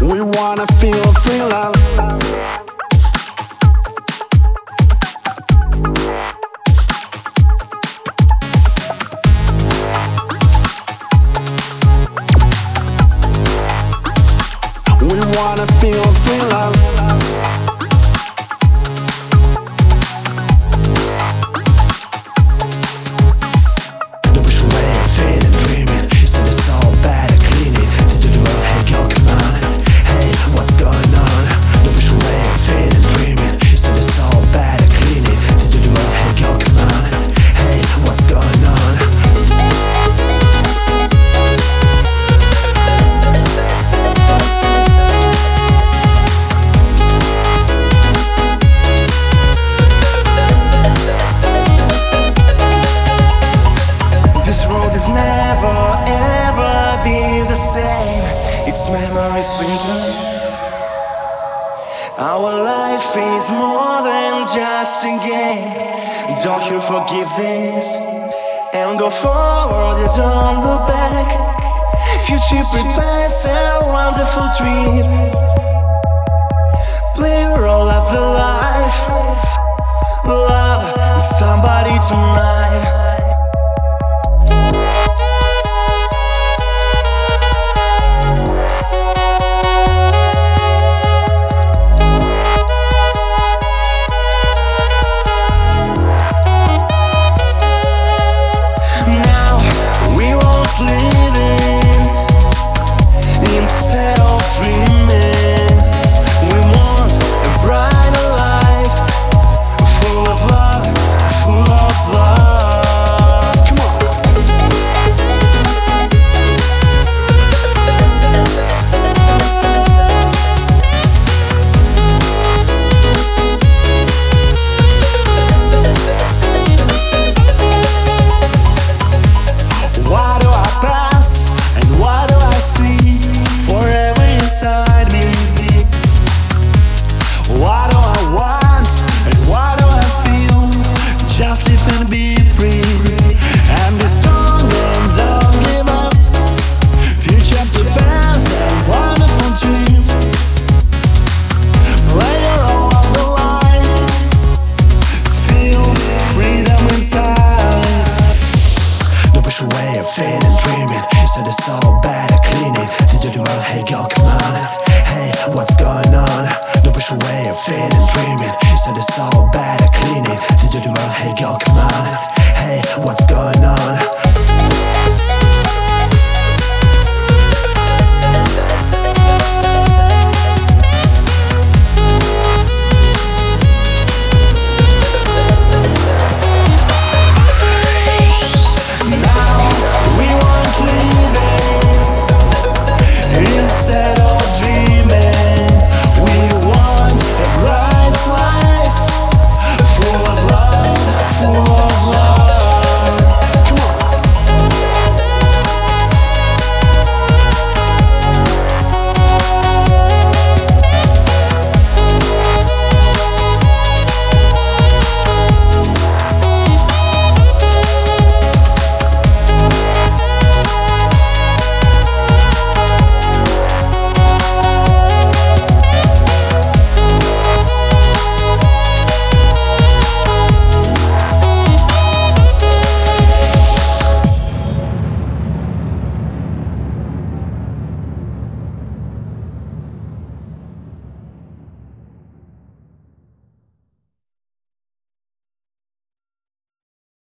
We wanna feel free love. Memories printed. Our life is more than just a game. Don't you forgive this and go forward. You don't look back. Future prepares a wonderful trip. Play a role of the life. Love somebody tonight. Push away, I'm feeling dreaming. Said it's all bad at cleaning. Did you do well? Hey girl, come on. Hey, what's going on? No push away, I'm feeling dreaming. Said it's all at cleaning. Did you do well? Hey girl, come on. Hey, what's going on?